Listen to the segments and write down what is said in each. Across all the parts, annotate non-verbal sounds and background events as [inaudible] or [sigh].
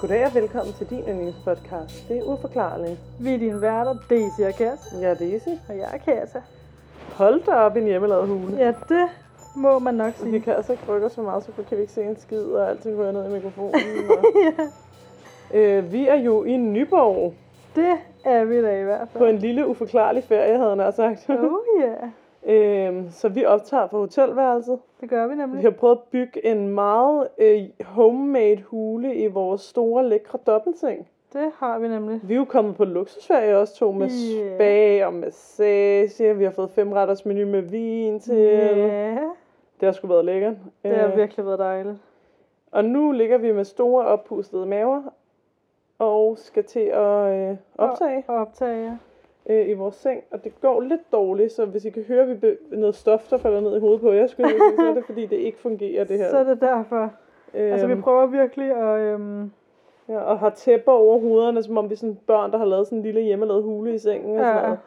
Goddag og velkommen til din yndlingspodcast. Det er uforklarligt. Vi er dine værter, Daisy og Kasse. Jeg er Daisy. Og jeg er Kasse. Hold da op i en hjemmelavet hule. Ja, det må man nok sige. Vi kan altså ikke rykke os så meget, så kan vi ikke se en skid, og alting ryger ned i mikrofonen. [laughs] Og... ja. øh, vi er jo i Nyborg Det er vi da i hvert på fald. en lille uforklarlig ferie, havde nær sagt. Oh ja, [laughs] øhm, så vi optager på hotelværelset. det gør vi Vi nemlig. har prøvet at bygge en meget øh, homemade hule i vores store, lækre dobbeltseng. Det har vi nemlig. Vi er jo kommet på luksusferie også to med Ja. spa og massage. Vi har fået femretters menu med vin til. Ja, Det har sgu været lækkert. det har Øh, virkelig været dejligt. Og nu ligger vi med store oppustede maver og skal til at øh, optage Og optage, ja. Øh, i vores seng. Og det går lidt dårligt, så hvis I kan høre, at vi be- noget stof, der falder ned i hovedet på jer, skulle jeg sige, så er det fordi, det ikke fungerer det her. [laughs] Så er det derfor. Øhm, Altså, vi prøver virkelig at... Øhm, ja, og har tæpper over hovederne, som om vi er sådan børn, der har lavet sådan en lille hjemmelavet hule i sengen. Og sådan Ja. noget.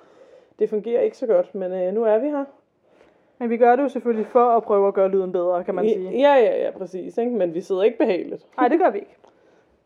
Det fungerer ikke så godt, men øh, nu er vi her. men vi gør det jo selvfølgelig for at prøve at gøre lyden bedre, kan man sige. Ja, ja, ja, præcis. Ikke? Men vi sidder ikke behageligt. Nej, det gør vi ikke.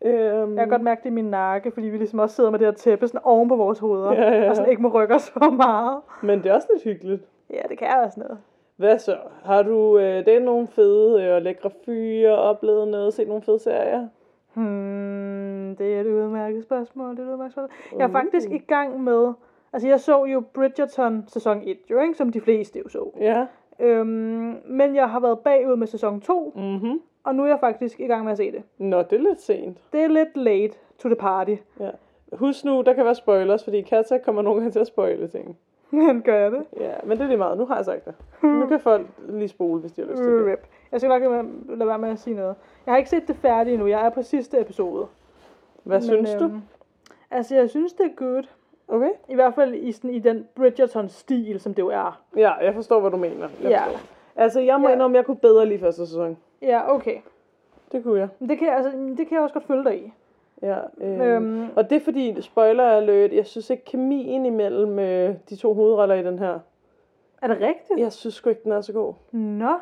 Øhm, Jeg kan godt mærke det i min nakke, fordi vi ligesom også sidder med det her tæppe sådan oven på vores hoveder. Ja, ja. Og sådan ikke må rykke os så meget. Men det er også lidt hyggeligt. Ja, det kan også noget. Hvad så? Har du øh, det er nogle fede øh, og lækre fyre, oplevet noget, set nogle fede serier? Hmm, det er et udmærket spørgsmål. Det er et udmærket spørgsmål. Jeg er Uh. faktisk i gang med... Altså, jeg så jo Bridgerton sæson 1, jo, ikke? Som de fleste jo så. Ja. Øhm, men jeg har været bagud med sæson 2, Mhm. Og nu er jeg faktisk i gang med at se det. Nå, det er lidt sent. Det er lidt late to the party. Ja. Husk nu, der kan være spoilers, fordi Katja kommer nogle gange til at spoile ting. Men gør jeg det? Ja, men det er lige meget. Nu har jeg sagt det. Nu kan folk lige spole, hvis de har lyst til det. Rip. Jeg skal nok lade være- med at sige noget. Jeg har ikke set det færdigt endnu. Jeg er på sidste episode. Hvad synes du? øhm, Altså, jeg synes, det er good. Okay. I hvert fald i, sådan, i den Bridgerton-stil, som det jo er. Ja, jeg forstår, hvad du mener. Jeg Ja. forstår. Altså, jeg må Ja. indrømme, jeg kunne bedre lige første sæson. Ja, okay. Det kunne jeg. Det kan, jeg- altså, det kan jeg også godt følge dig i. Ja, øhm, Øhm. Og det er fordi, spoiler alert, jeg synes ikke kemien imellem øh, de to hovedroller i den her, Er det rigtigt? jeg synes sgu ikke, den er så god. Nå.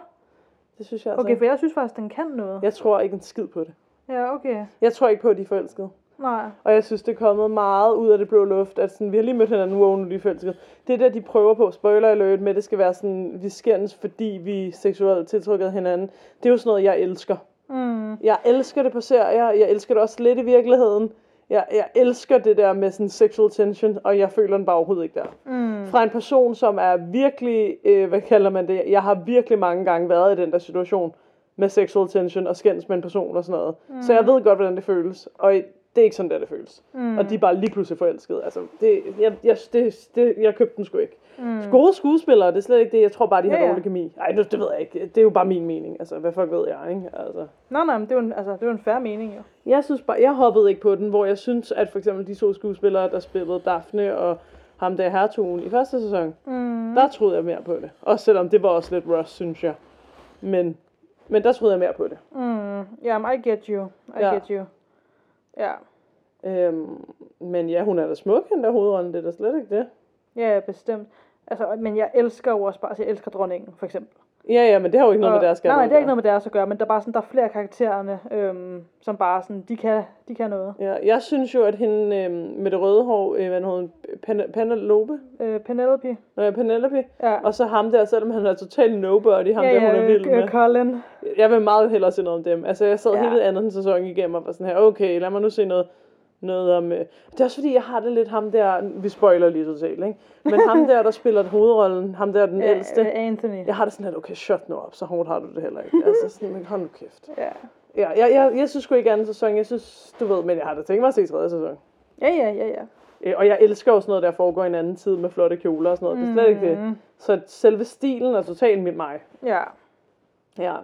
Det synes jeg altså. Okay, for jeg synes faktisk, den kan noget. Jeg tror ikke en skid på det. Ja, okay. Jeg tror ikke på, at de er forelskede. Nej. Og jeg synes, det er kommet meget ud af det blå luft. At sådan, vi har lige mødt hinanden, wow, nu er de forelskede. Det der, de prøver på, spoiler alert, med, det skal være sådan, vi skændes, fordi vi er seksuelt tiltrukket hinanden. Det er jo sådan noget, jeg elsker. Mm. Jeg elsker det på serier. Jeg elsker det også lidt i virkeligheden. Jeg, jeg elsker det der med sådan sexual tension, og jeg føler den bare overhovedet ikke der. Mm. Fra en person, som er virkelig, øh, hvad kalder man det, jeg har virkelig mange gange været i den der situation med sexual tension og skændes med en person og sådan noget. Mm. Så jeg ved godt, hvordan det føles, og det er ikke sådan, der det føles. Mm. Og de er bare lige pludselig forelskede. Altså, det, jeg, jeg, det, det, jeg købte den sgu ikke. Mm. Gode skuespillere, det er slet ikke det. Jeg tror bare, de har Ja, ja. dårlig kemi. Ej, det, det ved jeg ikke. Det er jo bare min mening. Altså, hvad fuck ved jeg, ikke? Altså. Nå, nej, men det er jo en, altså, det er jo en færre mening, jo. Jeg synes bare, jeg hoppede ikke på den, hvor jeg synes, at for eksempel de to skuespillere, der spillede Daphne og ham der hertugen i første sæson, Mm. der troede jeg mere på det. Også selvom det var også lidt rush, synes jeg. Men, men der troede jeg mere på det. Mm. Jamen, I get you. I Ja. get you. Ja. Øhm, men ja, hun er da smuk, den der hovedrollen, det er da slet ikke det. Ja, ja, bestemt. Altså, men jeg elsker jo også bare, altså jeg elsker dronningen, for eksempel. Ja, ja, men det har jo ikke noget Og- med deres Nej, nej, det er gøre. ikke noget med deres at gøre, men der er bare sådan, der er flere karaktererne, øhm, som bare sådan, de kan, de kan noget. Ja, jeg synes jo, at hende øhm, med det røde hår, øh, hvad hedder hun, Pen- Penelope, Øh, Penelope. øh, Penelope, Ja. og så ham der, selvom han er totalt nobody, ham ja, der, hun er vild øh, med. Colin. Jeg vil meget hellere se noget om dem. Altså, jeg sad ja. hele anden sæson igennem og var sådan her, okay, lad mig nu se noget, noget om... Øh. Det er også fordi, jeg har det lidt ham der, vi spoiler lige totalt, ikke? Men ham der, der spiller hovedrollen, ham der den Ja, ældste, Anthony. jeg har det sådan lidt, okay, shut nu op, så hårdt har du det heller ikke. Altså, sådan, men hold nu kæft. Ja. Ja, jeg, jeg, jeg synes sgu ikke anden sæson, jeg synes, du ved, men jeg har da tænkt mig at se tredje sæson. Ja, ja, ja, ja. Øh, Og jeg elsker sådan noget, der foregår i en anden tid med flotte kjoler og sådan noget. Det er slet ikke det. Mm. Så selve stilen er totalt mit mig. Ja. Ja.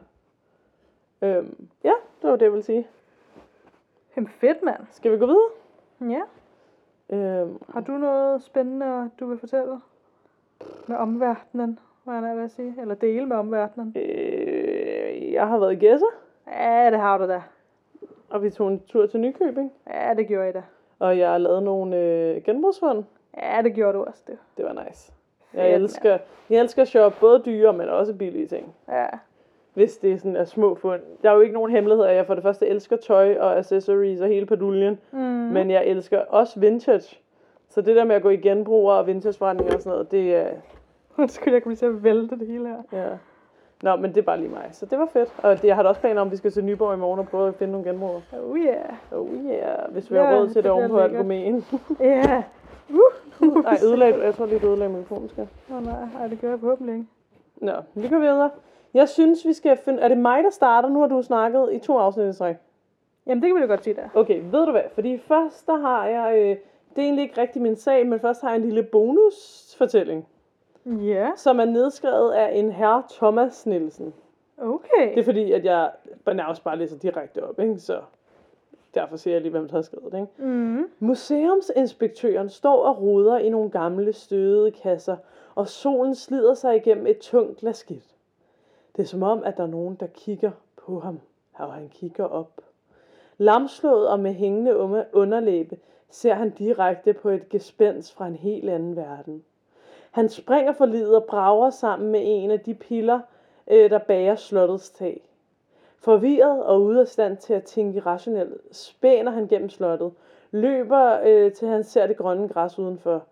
Øhm, ja, det var det, jeg ville sige. Jamen fedt, mand. Skal vi gå videre? Ja. Øhm, Har du noget spændende, du vil fortælle? Med omverdenen, hvad jeg vil sige. Eller dele med omverdenen. øh, jeg har været i Gæsser, Ja, det har du da. og vi tog en tur til Nykøbing. Ja, det gjorde I da. Og jeg har lavet nogle øh, genbrugsfund. Ja, det gjorde du også, det. Det var nice. Fedt, Jeg elsker, jeg elsker at shoppe både dyre, men også billige ting. Ja. Hvis det sådan er små fund. Der er jo ikke nogen hemmelighed, at jeg for det første elsker tøj og accessories og hele paduljen, Mm. men jeg elsker også vintage. Så det der med at gå i genbrug og vintageforretninger og sådan noget, det er, Undskyld, jeg kommer til at vælte det hele her. ja. Nå, men det er bare lige mig. Så det var fedt. Og det, jeg har da også planer om, at vi skal til Nyborg i morgen og prøve at finde nogle genbruger. Oh yeah. Oh yeah, hvis vi Ja, har råd til det det oven bliver på lækkert. algomen. [laughs] Ja. Nej, ødelag, jeg tror lige, det ødelagde mikrofonen, skal. Åh oh, nej, Ej, det gør jeg forhåbentlig ikke. Nå, vi går videre. Jeg synes, vi skal finde... Er det mig, der starter? Nu har du snakket i to afsnit i træk. Jamen, det kan vi da godt sige der. Okay, ved du hvad? Fordi først der har jeg... Øh, det er egentlig ikke rigtig min sag, men først har jeg en lille bonusfortælling, Ja, som er nedskrevet af en herre Thomas Nielsen. okay. Det er fordi, at jeg nærmest bare læser direkte op, ikke? Så derfor siger jeg lige, hvem der har skrevet det, ikke? Mm. Museumsinspektøren står og roder i nogle gamle støvede kasser, og solen slider sig igennem et tungt glaskidt. Det er som om, at der er nogen, der kigger på ham, og han kigger op. Lamslået og med hængende underlæbe ser han direkte på et gespens fra en helt anden verden. Han springer for livet og brager sammen med en af de piller, øh, der bærer slottets tag. Forvirret og ude af stand til at tænke rationelt, spænder han gennem slottet, løber øh, til han ser det grønne græs udenfor.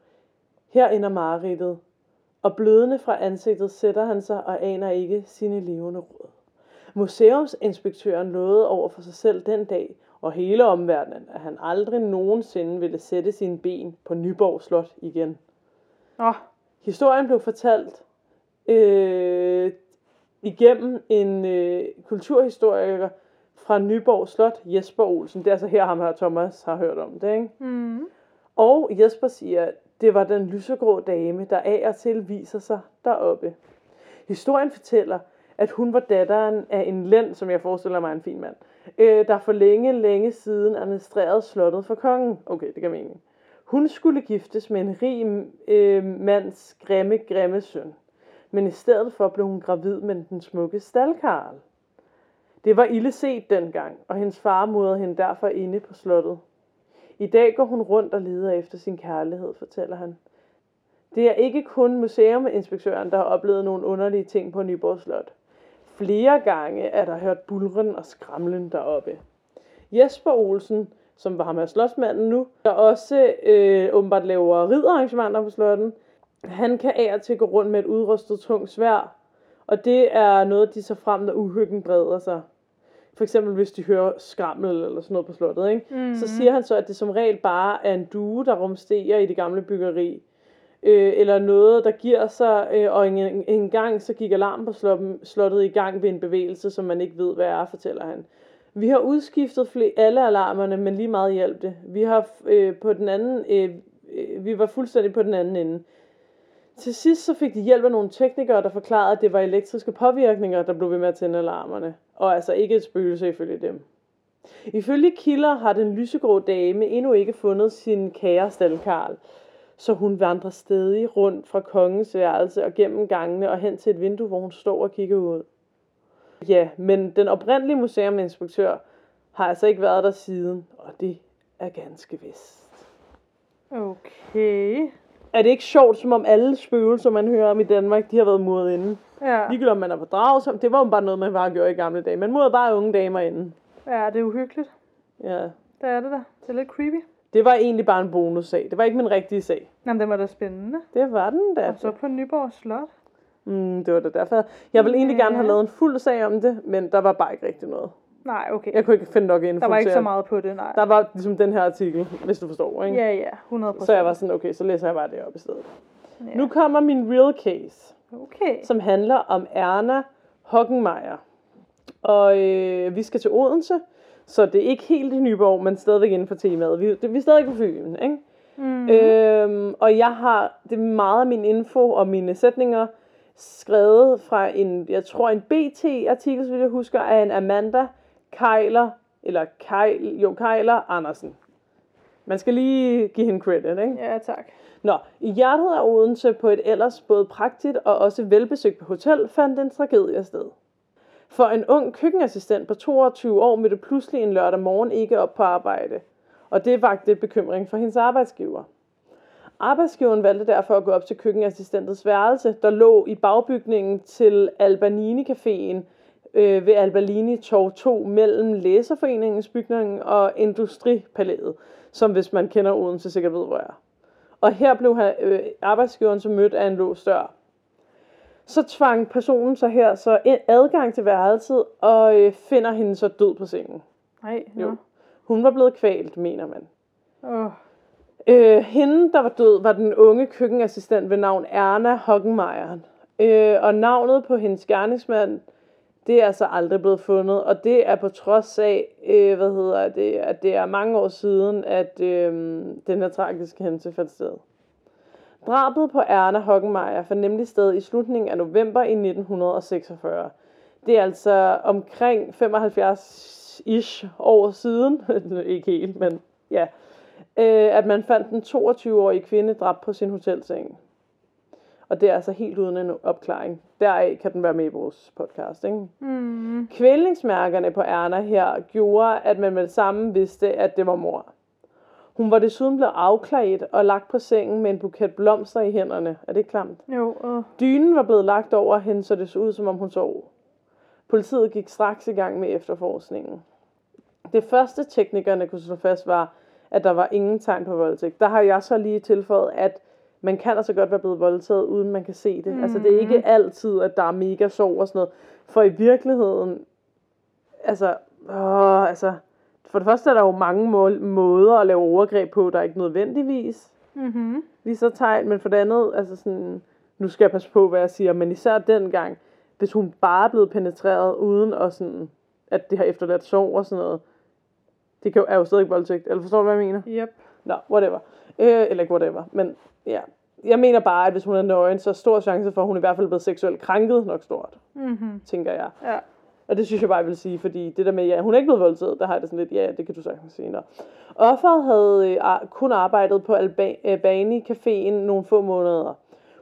Her ender mareridtet, og blødende fra ansigtet sætter han sig og aner ikke sine levende råd. Museumsinspektøren lovede over for sig selv den dag og hele omverdenen, at han aldrig nogensinde ville sætte sine ben på Nyborg Slot igen. Nå, Historien blev fortalt øh, igennem en øh, kulturhistoriker fra Nyborg Slot, Jesper Olsen. Det er altså her, ham her Thomas har hørt om det, ikke? mm. Og Jesper siger, at det var den lysegrå dame, der af og til viser sig deroppe. Historien fortæller, at hun var datteren af en lænd, som jeg forestiller mig en fin mand, øh, der for længe, længe siden administrerede slottet for kongen. Okay, det kan mening. Hun skulle giftes med en rig øh, mands grimme, grimme søn. Men i stedet for blev hun gravid med den smukke staldkarl. Det var ille set dengang, og hendes far modede hende derfor inde på slottet. I dag går hun rundt og leder efter sin kærlighed, fortæller han. Det er ikke kun museuminspektøren, der har oplevet nogle underlige ting på Nyborg Slot. Flere gange er der hørt bulren og skramlen deroppe. Jesper Olsen, som var ham her slotsmanden nu, der også øh, åbenbart laver ridderarrangementer på slotten, han kan af og til gå rundt med et udrustet tungt svær, og det er noget, de så frem, når uhyggen breder sig. For eksempel hvis de hører skrammel eller sådan noget på slottet, ikke? Mm. så siger han så, at det som regel bare er en due, der rumsterer i det gamle byggeri. Øh, eller noget, der giver sig, øh, og en, en gang så gik alarmen på slottet, slottet i gang ved en bevægelse, som man ikke ved, hvad er, fortæller han. Vi har udskiftet flere, alle alarmerne, men lige meget hjælp det. Vi har øh, på den anden, øh, øh, vi var fuldstændig på den anden ende. Til sidst så fik de hjælp af nogle teknikere, der forklarede, at det var elektriske påvirkninger, der blev ved med at tænde alarmerne. Og altså ikke et spøgelse ifølge dem. Ifølge kilder har den lysegrå dame endnu ikke fundet sin kære Karl, så hun vandrer stadig rundt fra kongens værelse og gennem gangene og hen til et vindue, hvor hun står og kigger ud. Ja, men den oprindelige museuminspektør har altså ikke været der siden, og det er ganske vist. Okay. Er det ikke sjovt, som om alle spøgelser, man hører om i Danmark, de har været muret inden? Ja. Ligegyldigt om man er på drag, så det var jo bare noget, man bare gjorde i gamle dage. Man murede bare unge damer inden. ja, det er uhyggeligt. Ja. Det er det da. Det er lidt creepy. Det var egentlig bare en bonussag. Det var ikke min rigtige sag. Jamen, den var da spændende. Det var den da. Og så på Nyborg Slot. Mm, det var det derfor. Jeg ville egentlig Ja. gerne have lavet en fuld sag om det, men der var bare ikke rigtig noget. Nej, okay. Jeg kunne ikke finde nok info Der var ikke så meget på det, nej. Der var ligesom den her artikel, hvis du forstår, ikke? Ja, ja. 100 Så jeg var sådan, okay, så læser jeg bare det op i stedet. Ja. Nu kommer min real case, Okay. som handler om Erna Hockenmeier. Og øh, vi skal til Odense, så det er ikke helt i Nyborg, men stadigvæk inden for temaet. Vi, det, vi er stadig på Fyn, ikke? Mm. Øhm, og jeg har det meget af min info og mine sætninger skrevet fra en, jeg tror en BT-artikel, så jeg husker, af en Amanda Kejler, eller Kejl, jo, Kejler Andersen. Man skal lige give hende credit, ikke? Ja, tak. Nå, i hjertet af Odense på et ellers både praktisk og også velbesøgt hotel fandt en tragedie sted. For en ung køkkenassistent på 22 år mødte pludselig en lørdag morgen ikke op på arbejde. Og det vagte bekymring for hendes arbejdsgiver. Arbejdsgiveren valgte derfor at gå op til køkkenassistentets værelse, der lå i bagbygningen til Albanini Caféen øh, ved Albalini Torv 2 mellem Læserforeningens bygning og Industripalæet, som hvis man kender Odense sikkert ved, hvor er. Og her blev han, øh, arbejdsgiveren så mødt af en låst dør. Så tvang personen så her så adgang til værelset og øh, finder hende så død på sengen. Nej, jo. Hun var blevet kvalt, mener man. Åh, Øh, hende, der var død, var den unge køkkenassistent ved navn Erna Hockenmeier. Øh, og navnet på hendes gerningsmand, det er så aldrig blevet fundet. Og det er på trods af, øh, hvad hedder det, at det er mange år siden, at øh, den her tragiske hændelse fandt sted. Drabet på Erna Hockenmeier fandt nemlig sted i slutningen af november i 1946. Det er altså omkring 75-ish år siden, [laughs] ikke helt, men ja, øh, at man fandt den 22-årige kvinde dræbt på sin hotelseng. Og det er altså helt uden en opklaring. Deraf kan den være med i vores podcast, ikke? mm, Kvælningsmærkerne på Erna her gjorde, at man med det samme vidste, at det var mor. Hun var desuden blevet afklædt og lagt på sengen med en buket blomster i hænderne. Er det klamt? jo, åh. Dynen var blevet lagt over hende, så det så ud, som om hun sov. Politiet gik straks i gang med efterforskningen. Det første teknikerne kunne slå fast var, at der var ingen tegn på voldtægt. Der har jeg så lige tilføjet, at man kan altså godt være blevet voldtaget, uden man kan se det. Mm. Altså det er ikke altid, at der er mega sov og sådan noget. For i virkeligheden, altså, åh, altså, for det første er der jo mange må- måder at lave overgreb på, der er ikke nødvendigvis Mhm. lige så tegn, men for det andet, altså sådan, nu skal jeg passe på, hvad jeg siger, men især dengang, hvis hun bare er blevet penetreret, uden at sådan, at det har efterladt sår og sådan noget, det kan jo, er jo stadig voldtægt, eller forstår du, hvad jeg mener? Yep. Nå, whatever. Øh, eller ikke whatever, men ja. Jeg mener bare, at hvis hun er nøgen, så er stor chance for, at hun i hvert fald er blevet seksuelt krænket nok stort, Mhm. tænker jeg. Ja. Og det synes jeg bare, jeg vil sige, fordi det der med, ja, hun er ikke blevet voldtaget, der har jeg det sådan lidt, ja, det kan du sagtens sige. Nå. Offeret havde øh, kun arbejdet på Alba- Albani Caféen nogle få måneder.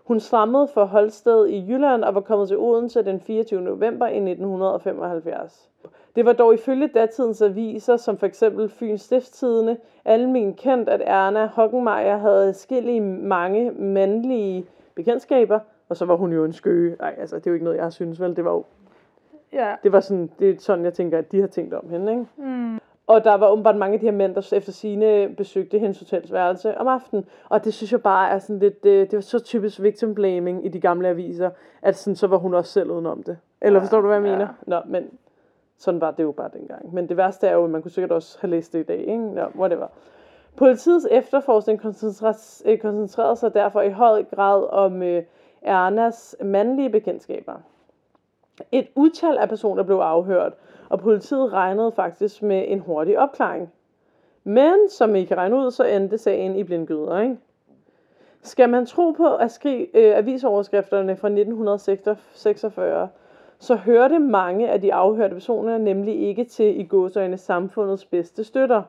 Hun stammede fra Holsted i Jylland og var kommet til Odense den 24. november i 1975. Det var dog ifølge datidens aviser, som for eksempel Fyns Stiftstidende, almen kendt, at Erna Hockenmeier havde skillige mange mandlige bekendtskaber, og så var hun jo en skøge. Nej, altså, det er jo ikke noget, jeg har synes, vel? Det var jo Ja. det var sådan, det er sådan, jeg tænker, at de har tænkt om hende, ikke? Mm. Og der var åbenbart mange af de her mænd, der efter sine besøgte hendes hotelsværelse om aftenen. Og det synes jeg bare er sådan lidt, det, det var så typisk victim blaming i de gamle aviser, at sådan, så var hun også selv udenom det. Eller Ja, forstår du, hvad jeg ja. mener? Nå, men sådan var det jo bare dengang. Men det værste er jo, at man kunne sikkert også have læst det i dag, ikke? Ja, whatever. Politiets efterforskning øh, koncentrerede sig derfor i høj grad om øh, Ernas mandlige bekendtskaber. Et utal af personer blev afhørt, og politiet regnede faktisk med en hurtig opklaring. Men som I kan regne ud, så endte sagen i blindgyder, ikke? Skal man tro på at skrive øh, avisoverskrifterne fra 1946, så hørte mange af de afhørte personer nemlig ikke til i gåsøjne samfundets bedste støtter.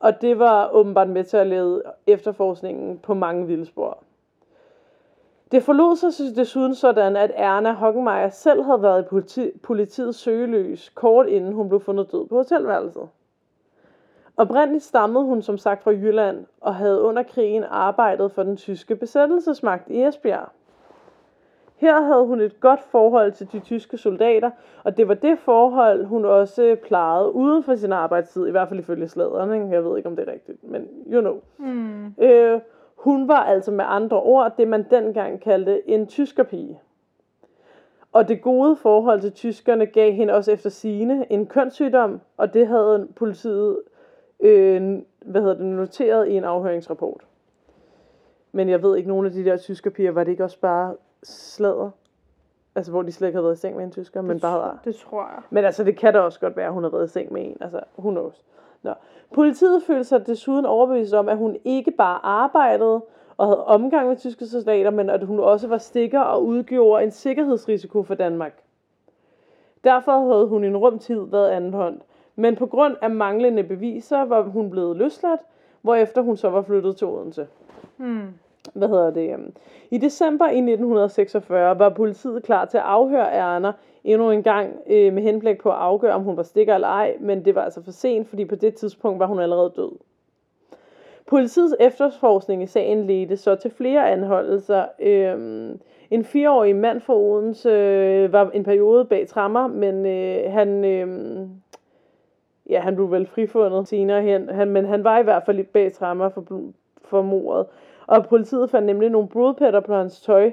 Og det var åbenbart med til at lede efterforskningen på mange vildspor. Det forlod sig desuden sådan, at Erna Hockenmeier selv havde været i politi- politiets søgeløs, kort inden hun blev fundet død på hotelværelset. Oprindeligt stammede hun som sagt fra Jylland og havde under krigen arbejdet for den tyske besættelsesmagt i Esbjerg. Her havde hun et godt forhold til de tyske soldater, og det var det forhold, hun også plejede uden for sin arbejdstid, i hvert fald ifølge sladeren. Ikke? Jeg ved ikke, om det er rigtigt, men you know. Mm. Øh, hun var altså med andre ord det, man dengang kaldte en tyskerpige. Og det gode forhold til tyskerne gav hende også efter sine en kønssygdom, og det havde politiet øh, hvad hedder det, noteret i en afhøringsrapport. Men jeg ved ikke, nogen af de der tyskerpiger, var det ikke også bare sladder? Altså, hvor de slet ikke havde været i seng med en tysker, men bare havde Det tror jeg. men altså, det kan da også godt være, at hun har været i seng med en. Altså, who knows. Nå. Politiet følte sig desuden overbevist om, at hun ikke bare arbejdede og havde omgang med tyske soldater, men at hun også var stikker og udgjorde en sikkerhedsrisiko for Danmark. Derfor havde hun i en rum tid været anholdt. Men på grund af manglende beviser var hun blevet løsladt, hvorefter hun så var flyttet til Odense Mm hvad hedder det? Øhm, I december i 1946 var politiet klar til at afhøre Erna endnu en gang øh, med henblik på at afgøre, om hun var stikker eller ej, men det var altså for sent, fordi på det tidspunkt var hun allerede død. Politiets efterforskning i sagen ledte så til flere anholdelser. Øhm, en fireårig mand fra Odense øh, var en periode bag trammer, men øh, han, øh, ja, han blev vel frifundet senere hen, han, men han var i hvert fald bag trammer for, for mordet. Og politiet fandt nemlig nogle blodpætter på hans tøj,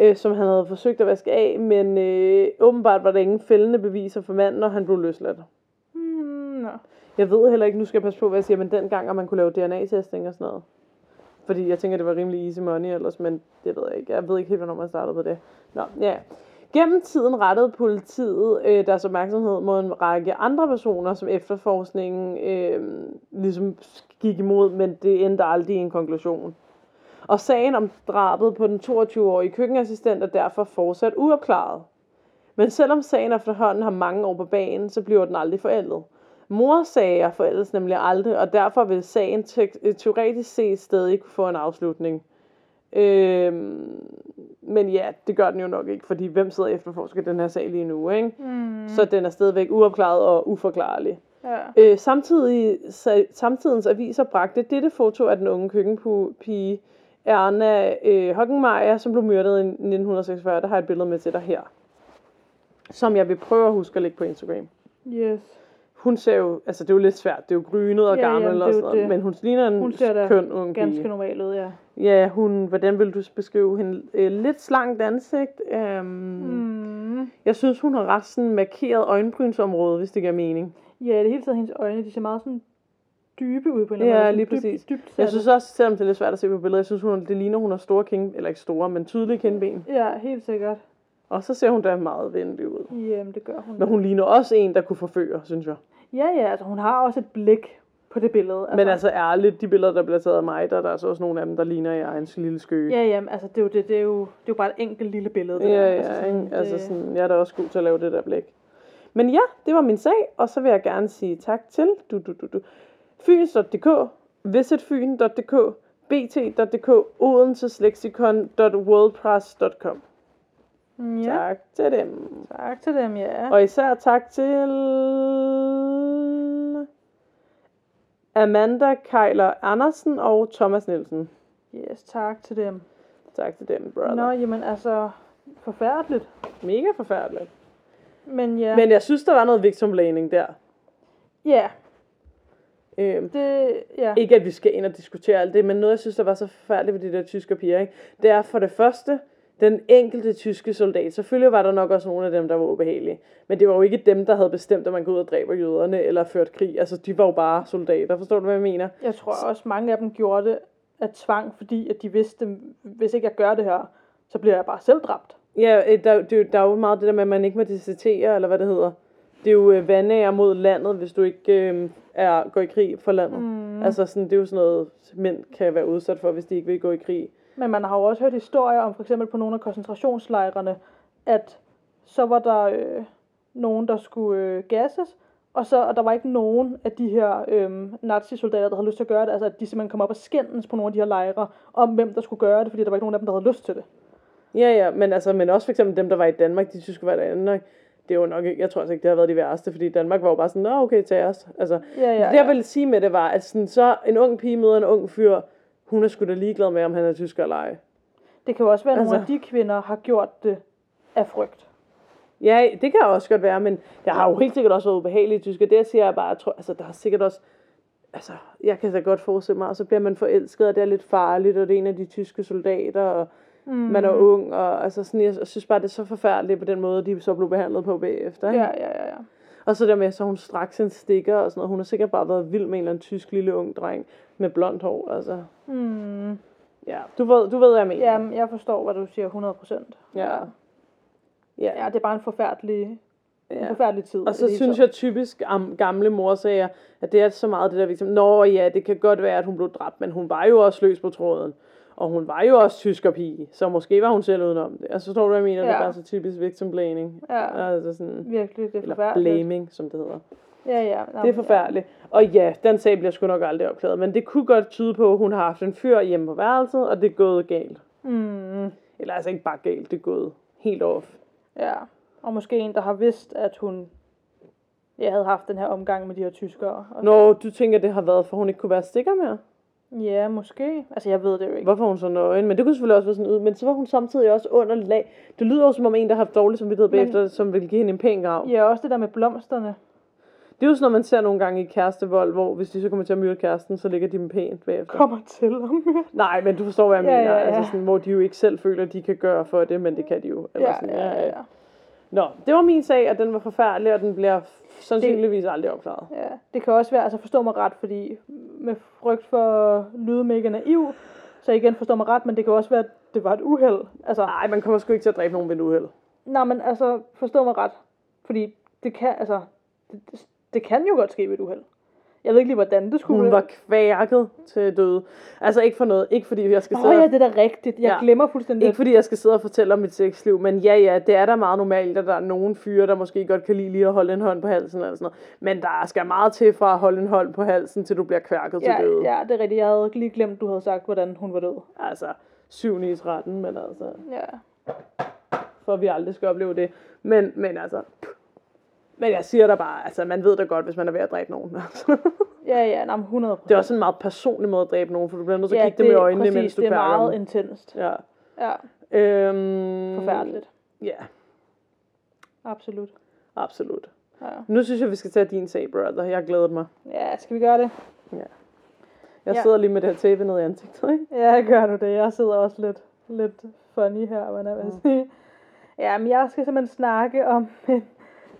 øh, som han havde forsøgt at vaske af, men øh, åbenbart var der ingen fældende beviser for manden, og han blev løsladt. Hmm, nå. Jeg ved heller ikke, nu skal jeg passe på, hvad jeg siger, men dengang, at man kunne lave DNA-testing og sådan noget. Fordi jeg tænker, det var rimelig easy money ellers, men det ved jeg ikke. Jeg ved ikke helt, hvornår man startede på det. Nå, ja. Gennem tiden rettede politiet øh, deres opmærksomhed mod en række andre personer, som efterforskningen øh, ligesom gik imod, men det endte aldrig i en konklusion. Og sagen om drabet på den 22-årige køkkenassistent er derfor fortsat uopklaret. Men selvom sagen efterhånden har mange år på banen, så bliver den aldrig forældet. Morsager forældes nemlig aldrig, og derfor vil sagen te- teoretisk set stadig kunne få en afslutning. Øhm, men ja, det gør den jo nok ikke, fordi hvem sidder efterforsker den her sag lige nu, ikke? Mm. Så den er stadigvæk uopklaret og uforklarlig. Ja. Øh, samtidig, sa, samtidens aviser bragte dette foto af den unge køkkenpige Erna øh, Hockenmeier, som blev myrdet i 1946. Der har jeg et billede med til dig her. Som jeg vil prøve at huske at lægge på Instagram. Yes. Hun ser jo, altså det er jo lidt svært, det er jo grynet og Ja, gammel er og sådan noget, det. men hun ligner en Hun ser køn ung Ganske pige. normalt ud, ja. Ja, hun, hvordan vil du beskrive hende? Øh, lidt slankt ansigt. Øhm, Mm. Jeg synes, hun har ret sådan markeret øjenbrynsområde, hvis det giver mening. Ja, det hele taget hendes øjne, de ser meget sådan dybe ud på en Ja, eller anden måde. lige Sådan præcis. Dybt, Jeg synes også, selvom det er lidt svært at se på billedet, jeg synes, hun, det ligner, hun har store kind, eller ikke store, men tydelige kindben. Ja, helt sikkert. Og så ser hun da meget venlig ud. Jamen, det gør hun. Men hun ligner også en, der kunne forføre, synes jeg. Ja, ja, altså hun har også et blik på det billede. Men altså ærligt, de billeder, der bliver taget af mig, der er der altså også nogle af dem, der ligner jeg en lille skøge. Ja, jamen, altså det er jo, det, det er jo, det er jo bare et enkelt lille billede. Det ja, der. ja, altså, altså, sådan, altså det- sådan, jeg er da også god til at lave det der blik. Men ja, det var min sag, og så vil jeg gerne sige tak til du, du, du, du. Fyns.dk, visitfyn.dk, bt.dk, odenseslexikon.worldpress.com. Ja, Tak til dem. tak til dem, ja. Og især tak til Amanda Kejler Andersen og Thomas Nielsen. Yes, tak til dem. Tak til dem, brother. Nå, jamen altså, forfærdeligt. Mega forfærdeligt. Men ja, Men jeg synes, der var noget victimblaming der. ja, Øhm, det, ja. ikke at vi skal ind og diskutere alt det, men noget, jeg synes, der var så forfærdeligt ved de der tyske piger, ikke? det er for det første, den enkelte tyske soldat. Selvfølgelig var der nok også nogle af dem, der var ubehagelige. Men det var jo ikke dem, der havde bestemt, at man går ud og dræber jøderne eller ført krig. Altså, de var jo bare soldater. Forstår du, hvad jeg mener? Jeg tror også, mange af dem gjorde det af tvang, fordi at de vidste, hvis ikke jeg gør det her, så bliver jeg bare selv dræbt. Ja, øh, der, er jo- der er jo meget det der med, at man ikke må desertere, eller hvad det hedder. Det er jo øh, vandære mod landet, hvis du ikke øh, er, går i krig for landet. Mm. Altså, sådan, det er jo sådan noget, mænd kan være udsat for, hvis de ikke vil gå i krig. Men man har jo også hørt historier om, for eksempel på nogle af koncentrationslejrene, at så var der øh, nogen, der skulle øh, gasses, og så og der var ikke nogen af de her øh, nazisoldater, der havde lyst til at gøre det. Altså, at de simpelthen kom op og skændes på nogle af de her lejre, om hvem der skulle gøre det, fordi der var ikke nogen af dem, der havde lyst til det. Ja, ja, men, altså, men også for eksempel dem, der var i Danmark, de tyske var i Danmark, det er jo nok ikke, jeg tror altså ikke, det har været de værste, fordi Danmark var jo bare sådan, nå okay, tag os. Altså, Ja, ja, det jeg ville sige med det var, at sådan, så en ung pige møder en ung fyr, hun er sgu da ligeglad med, om han er tysker eller ej. Det kan jo også være, at nogle af Altså- de kvinder har gjort det af frygt. Ja, det kan også godt være, men der har jo helt sikkert også været ubehagelige tysker. Det jeg siger jeg bare, jeg tror, altså der har sikkert også, altså jeg kan da godt forestille mig, og så bliver man forelsket, og det er lidt farligt, og det er en af de tyske soldater, og mm. man er ung, og altså sådan, jeg, synes bare, det er så forfærdeligt på den måde, de så blev behandlet på bagefter. Ikke? Ja, ja, ja, ja. Og så der med, så hun straks en stikker og sådan noget. Hun har sikkert bare været vild med en eller anden tysk lille ung dreng med blondt hår, altså. Mm. Ja, du ved, du ved hvad jeg mener. Jamen, jeg forstår, hvad du siger 100%. Ja. Ja. Ja, det er bare en forfærdelig, en ja. forfærdelig tid. Og så synes jeg typisk om gamle morsager, at det er så meget det der victim. Nå ja, det kan godt være, at hun blev dræbt, men hun var jo også løs på tråden. Og hun var jo også tyskerpige, så måske var hun selv udenom det. Altså, forstår du, hvad jeg mener? Ja. Det er Ja. bare så typisk victim blaming. Ja. Altså sådan, Virkelig, det er eller blaming, som det hedder. Ja, ja. Nå, Det er forfærdeligt. Og ja, den sag bliver sgu nok aldrig opklaret. Men det kunne godt tyde på, at hun har haft en fyr hjemme på værelset, og det er gået galt. Ja. Mm, Eller altså ikke bare galt, det er gået helt off. ja. Og måske en, der har vidst, at hun jeg havde haft den her omgang med de her tyskere. Og Når du tænker, det har været, for hun ikke kunne være stikker mere? Ja, måske. Altså, jeg ved det jo ikke. Hvorfor hun så nøgen? Men det kunne selvfølgelig også være sådan ud. Men så var hun samtidig også under lag. Det lyder jo som om en, der har haft dårlig samvittighed bagefter, som vil give hende en pæn grav. Ja, også det der med blomsterne. Det er jo sådan noget, man ser nogle gange i kærestevold, hvor hvis de så kommer til at myrde kæresten, så ligger de dem pænt bagefter. Kommer til om Nej, men du forstår, hvad jeg Ja, mener. ja, ja. Altså sådan, hvor de jo ikke selv føler, at de kan gøre for det, men det kan de jo. Eller Ja, sådan, ja, ja, ja. Nå, det var min sag, og den var forfærdelig, og den bliver sandsynligvis aldrig opklaret. Ja, det kan også være, altså forstå mig ret, fordi med frygt for at lyde mega naiv, så igen forstå mig ret, men det kan også være, at det var et uheld. Altså, Nej, man kommer sgu ikke til at dræbe nogen ved en uheld. nej, men altså, forstå mig ret, fordi det kan, altså, det, det, det kan jo godt ske ved et uheld. Jeg ved ikke lige, hvordan det skulle Hun var kværket til døde. Altså ikke for noget. Ikke fordi jeg skal Åh sidde ja, det er da rigtigt. Jeg Ja. glemmer fuldstændig. Ikke fordi jeg skal sidde og fortælle om mit sexliv, men ja, ja, det er da meget normalt, at der er nogle fyre, der måske godt kan lide lige at holde en hånd på halsen eller sådan noget. Men der skal meget til fra at holde en hånd på halsen, til du bliver kværket ja, til døde. ja, det er rigtigt. Jeg havde lige glemt, du havde sagt, hvordan hun var død. Altså, 7 i 13, men altså, Ja. for at vi aldrig skal opleve det. Men, men altså, pff. Men jeg siger da bare, altså, man ved da godt, hvis man er ved at dræbe nogen. Altså. [laughs] Ja, ja, nej, men 100 det er også en meget personlig måde at dræbe nogen, for du bliver nødt til at ja, kigge dem i øjnene, præcis, mens du det er meget dem. intenst. Ja. Ja, Øhm, forfærdeligt. Ja, Absolut. absolut. Ja. Nu synes jeg, vi skal tage din sag, brother. Jeg har glædet mig. ja, skal vi gøre det? Jeg Ja. sidder lige med det her tape ned i ansigtet, ikke? Ja, gør du det. Jeg sidder også lidt, lidt funny her, hvad jeg vil sige. Ja, men jeg skal simpelthen snakke om en,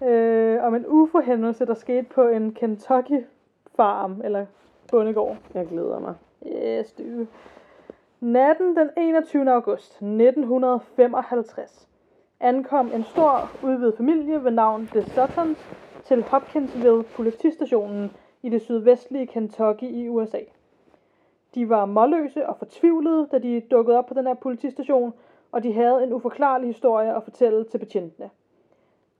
øh, om en UFO-hændelse, der skete på en Kentucky farm, eller bondegård. Jeg glæder mig. Yes, du. Natten den 21. august 1955 ankom en stor udvidet familie ved navn The Suttons til Hopkinsville politistationen i det sydvestlige Kentucky i USA. De var målløse og fortvivlede, da de dukkede op på den her politistation, og de havde en uforklarlig historie at fortælle til betjentene.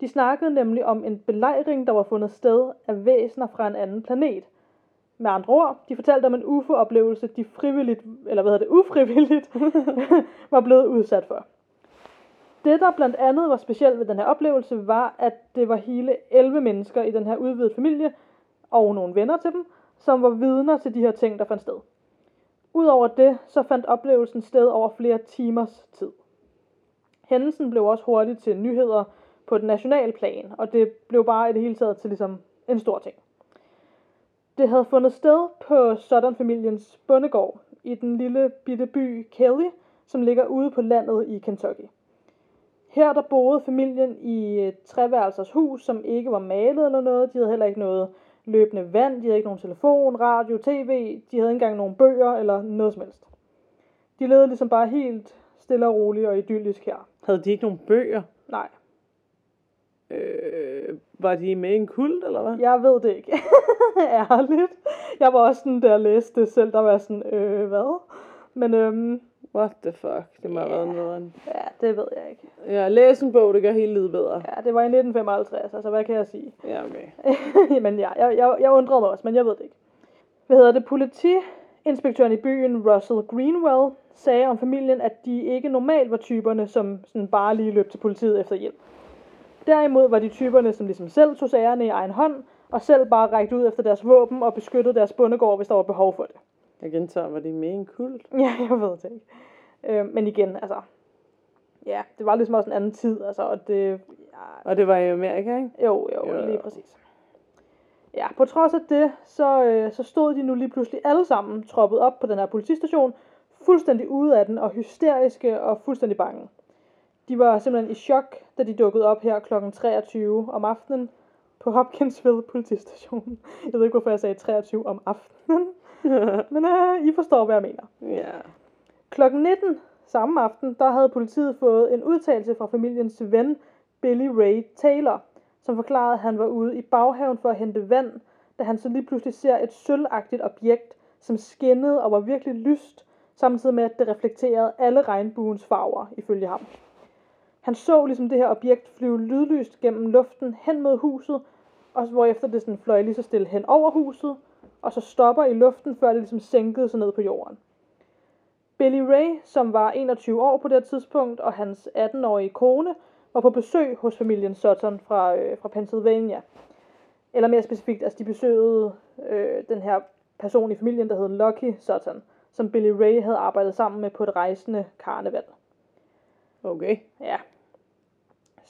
De snakkede nemlig om en belejring, der var fundet sted af væsener fra en anden planet. Med andre ord, de fortalte om en UFO-oplevelse, de frivilligt, eller hvad hedder det, ufrivilligt, [laughs] var blevet udsat for. Det, der blandt andet var specielt ved den her oplevelse, var, at det var hele 11 mennesker i den her udvidede familie, og nogle venner til dem, som var vidner til de her ting, der fandt sted. Udover det, så fandt oplevelsen sted over flere timers tid. Hændelsen blev også hurtigt til nyheder på et national plan, og det blev bare i det hele taget til ligesom en stor ting. Det havde fundet sted på Sutton-familiens bondegård i den lille bitte by Kelly, som ligger ude på landet i Kentucky. Her der boede familien i et treværelsers hus, som ikke var malet eller noget. De havde heller ikke noget løbende vand, de havde ikke nogen telefon, radio, tv, de havde ikke engang nogen bøger eller noget som helst. De levede ligesom bare helt stille og roligt og idyllisk her. Havde de ikke nogen bøger? Nej, Øh, var de med i en kult, eller hvad? jeg ved det ikke. [laughs] Ærligt. Jeg var også sådan, da jeg læste det selv, der var sådan, øh, hvad? Men øhm, What the fuck? Det må have været Ja. noget. ja, det ved jeg ikke. Ja, læs en bog, det gør hele livet bedre. Ja, det var i 1955, altså hvad kan jeg sige? Ja, okay. [laughs] men ja, jeg, jeg, jeg undrede mig også, men jeg ved det ikke. Hvad hedder det? Politiinspektøren i byen, Russell Greenwell, sagde om familien, at de ikke normalt var typerne, som sådan bare lige løb til politiet efter hjælp. Derimod var de typerne, som ligesom selv tog sagerne i egen hånd, og selv bare rækte ud efter deres våben og beskyttede deres bondegård, hvis der var behov for det. Jeg gentager, var de med i en kult? [laughs] Ja, jeg ved det ikke. Øh, men igen, altså... Ja, det var ligesom også en anden tid, altså, og det... Ja, Og det var i Amerika, ikke? Jo, jo, Ja. lige præcis. Ja, på trods af det, så, øh, så stod de nu lige pludselig alle sammen troppet op på den her politistation, fuldstændig ude af den og hysteriske og fuldstændig bange. De var simpelthen i chok, da de dukkede op her kl. 23 om aftenen på Hopkinsville politistation. Jeg ved ikke, hvorfor jeg sagde 23 om aftenen, [laughs] men øh, I forstår, hvad jeg mener. Ja. Klokken 19 samme aften, der havde politiet fået en udtalelse fra familiens ven, Billy Ray Taylor, som forklarede, at han var ude i baghaven for at hente vand, da han så lige pludselig ser et sølvagtigt objekt, som skinnede og var virkelig lyst, samtidig med, at det reflekterede alle regnbuens farver, ifølge ham. Han så ligesom det her objekt flyve lydlyst gennem luften hen mod huset, og hvorefter det sådan fløj lige så stille hen over huset, og så stopper i luften, før det ligesom sænkede sig ned på jorden. Billy Ray, som var 21 år på det tidspunkt, og hans 18-årige kone, var på besøg hos familien Sutton fra, øh, fra Pennsylvania. Eller mere specifikt, altså de besøgede øh, den her person i familien, der hed Lucky Sutton, som Billy Ray havde arbejdet sammen med på et rejsende karneval. Okay. Ja.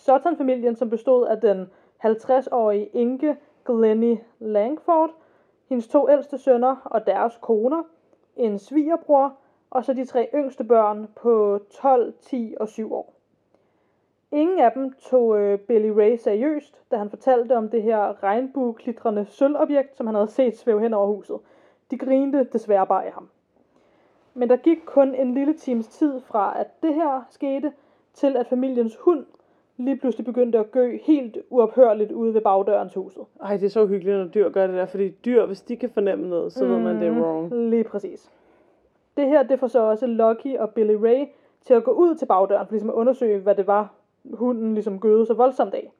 Sutton-familien, som bestod af den 50-årige Inge Glenny Langford, hendes to ældste sønner og deres koner, en svigerbror, og så de tre yngste børn på 12, 10 og 7 år. Ingen af dem tog øh, Billy Ray seriøst, da han fortalte om det her regnbueklitrende sølvobjekt, som han havde set svæve hen over huset. De grinte desværre bare af ham. Men der gik kun en lille times tid fra, at det her skete, til at familiens hund lige pludselig begyndte at gø helt uophørligt ude ved bagdøren til huset. Ej, det er så hyggeligt, når dyr gør det der, fordi dyr, hvis de kan fornemme noget, så mm. ved man, det er wrong. Lige præcis. Det her, det får så også Lucky og Billy Ray til at gå ud til bagdøren, for ligesom at undersøge, hvad det var, hunden ligesom gøde så voldsomt af.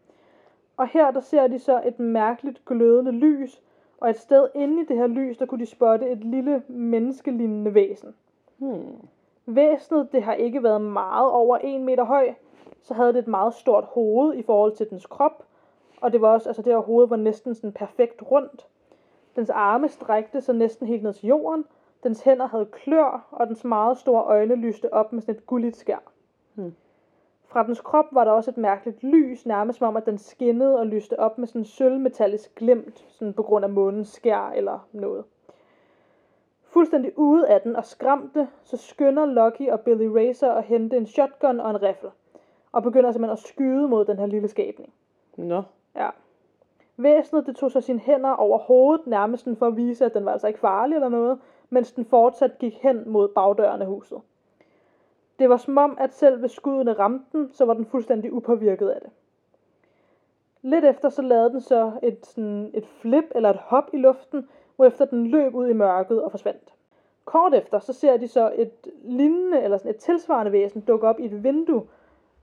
Og her, der ser de så et mærkeligt glødende lys, og et sted inde i det her lys, der kunne de spotte et lille menneskelignende væsen. Hmm. Væsenet, det har ikke været meget over en meter høj, så havde det et meget stort hoved i forhold til dens krop, og det var også, altså det her hoved var næsten sådan perfekt rundt. Dens arme strækte sig næsten helt ned til jorden, dens hænder havde klør, og dens meget store øjne lyste op med sådan et gulligt skær. Hmm. Fra dens krop var der også et mærkeligt lys, nærmest som om, at den skinnede og lyste op med sådan en sølvmetallisk glimt, sådan på grund af månens skær eller noget. Fuldstændig ude af den og skræmte, så skynder Lucky og Billy Racer at hente en shotgun og en riffel, og begynder simpelthen at skyde mod den her lille skabning. Nå. Ja. Væsenet det tog så sine hænder over hovedet, nærmest for at vise, at den var altså ikke farlig eller noget, mens den fortsat gik hen mod bagdøren af huset. Det var som om, at selv hvis skuddene ramte den, så var den fuldstændig upåvirket af det. Lidt efter så lavede den så et, sådan et flip eller et hop i luften, hvorefter den løb ud i mørket og forsvandt. Kort efter så ser de så et lignende eller sådan et tilsvarende væsen dukke op i et vindue,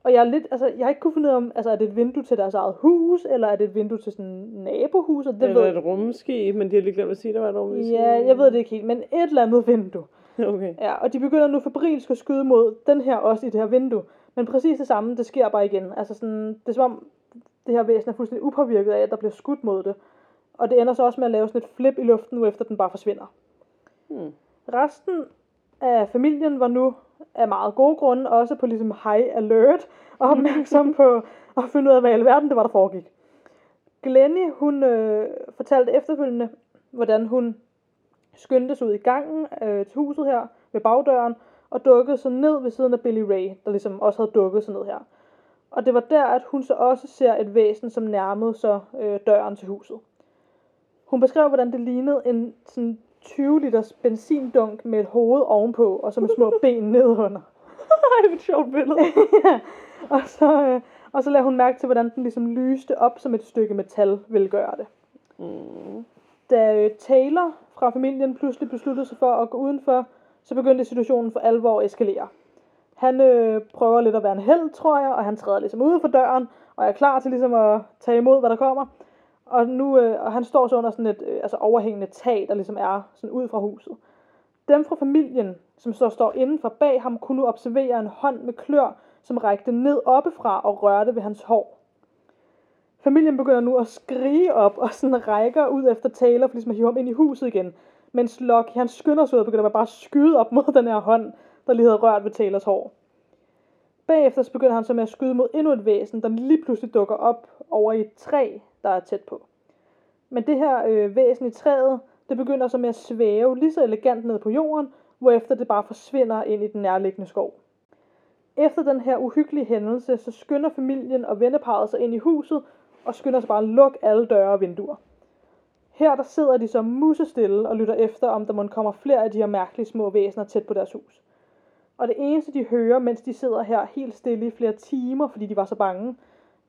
og jeg er lidt, altså, jeg har ikke kunne finde ud af, om, altså, er det et vindue til deres eget hus, eller er det et vindue til sådan en nabohus? Og det Eller ved, et rumskib, men de har lige glemt at sige, der var et rumskib. ja, jeg ved det ikke helt, men et eller andet vindue. Okay. Ja, og de begynder nu febrilsk at skyde mod den her også i det her vindue. Men præcis det samme, det sker bare igen. Altså sådan, det er som om, det her væsen er fuldstændig upåvirket af, at der bliver skudt mod det. Og det ender så også med at lave sådan et flip i luften, efter den bare forsvinder. Hmm. Resten af familien var nu af meget gode grunde også på ligesom high alert og [laughs] opmærksom på at finde ud af, hvad i alverden det var, der foregik. Glennie, hun øh, fortalte efterfølgende, hvordan hun skyndtes ud i gangen øh, til huset her ved bagdøren og dukkede sig ned ved siden af Billy Ray, der ligesom også havde dukket sig ned her. Og det var der, at hun så også ser et væsen, som nærmede sig øh, døren til huset. Hun beskrev, hvordan det lignede en sådan 20 liters benzindunk med et hoved ovenpå, og så med små [laughs] ben nedunder. [laughs] Ej, et sjovt billede. ja. og, så, øh, og så lagde hun mærke til, hvordan den ligesom lyste op, som et stykke metal ville gøre det. Mm. Da øh, Taylor fra familien pludselig besluttede sig for at gå udenfor, så begyndte situationen for alvor at eskalere. Han øh, prøver lidt at være en held, tror jeg, og han træder ligesom ude for døren, og er klar til ligesom at tage imod, hvad der kommer. Og nu, øh, og han står så under sådan et øh, altså overhængende tag, der ligesom er sådan ud fra huset. Dem fra familien, som så står indenfor bag ham, kunne nu observere en hånd med klør, som rækte ned oppefra og rørte ved hans hår. Familien begynder nu at skrige op og sådan rækker ud efter Taylor, for ligesom at hive ham ind i huset igen. Mens Locke, han skynder sig ud og begynder bare at skyde op mod den her hånd, der lige havde rørt ved Taylors hår. Bagefter så begynder han så med at skyde mod endnu et væsen, der lige pludselig dukker op over i et træ, der er tæt på. Men det her øh, væsen i træet, det begynder så med at svæve lige så elegant ned på jorden, hvorefter det bare forsvinder ind i den nærliggende skov. Efter den her uhyggelige hændelse, så skynder familien og venneparet sig ind i huset, og skynder sig bare at lukke alle døre og vinduer. Her der sidder de så musestille og lytter efter, om der må kommer flere af de her mærkelige små væsener tæt på deres hus. Og det eneste, de hører, mens de sidder her helt stille i flere timer, fordi de var så bange,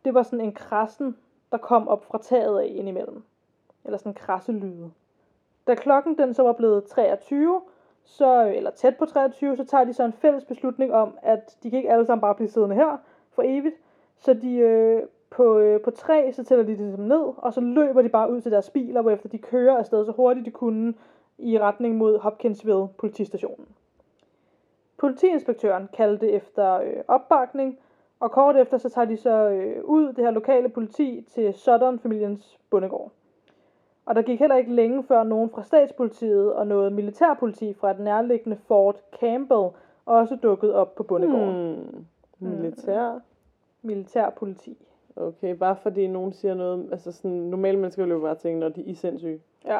det var sådan en krassen, der kom op fra taget af indimellem. Eller sådan krasse lyde. Da klokken den så var blevet 23, så, eller tæt på 23, så tager de så en fælles beslutning om, at de kan ikke alle sammen bare blive siddende her for evigt. Så de øh, på, øh, på tre, så tæller de det ligesom ned, og så løber de bare ud til deres biler, hvorefter de kører afsted så hurtigt de kunne i retning mod Hopkinsville politistationen. Politiinspektøren kaldte efter øh, opbakning, og kort efter så tager de så øh, ud det her lokale politi til Southern familiens bondegård. Og der gik heller ikke længe før nogen fra statspolitiet og noget militærpoliti fra den nærliggende Fort Campbell også dukkede op på bondegården. Hmm. Militær. Militærpoliti. Okay, bare fordi nogen siger noget, altså sådan, normale mennesker vil jo bare tænke, når de er sindssyge. Ja.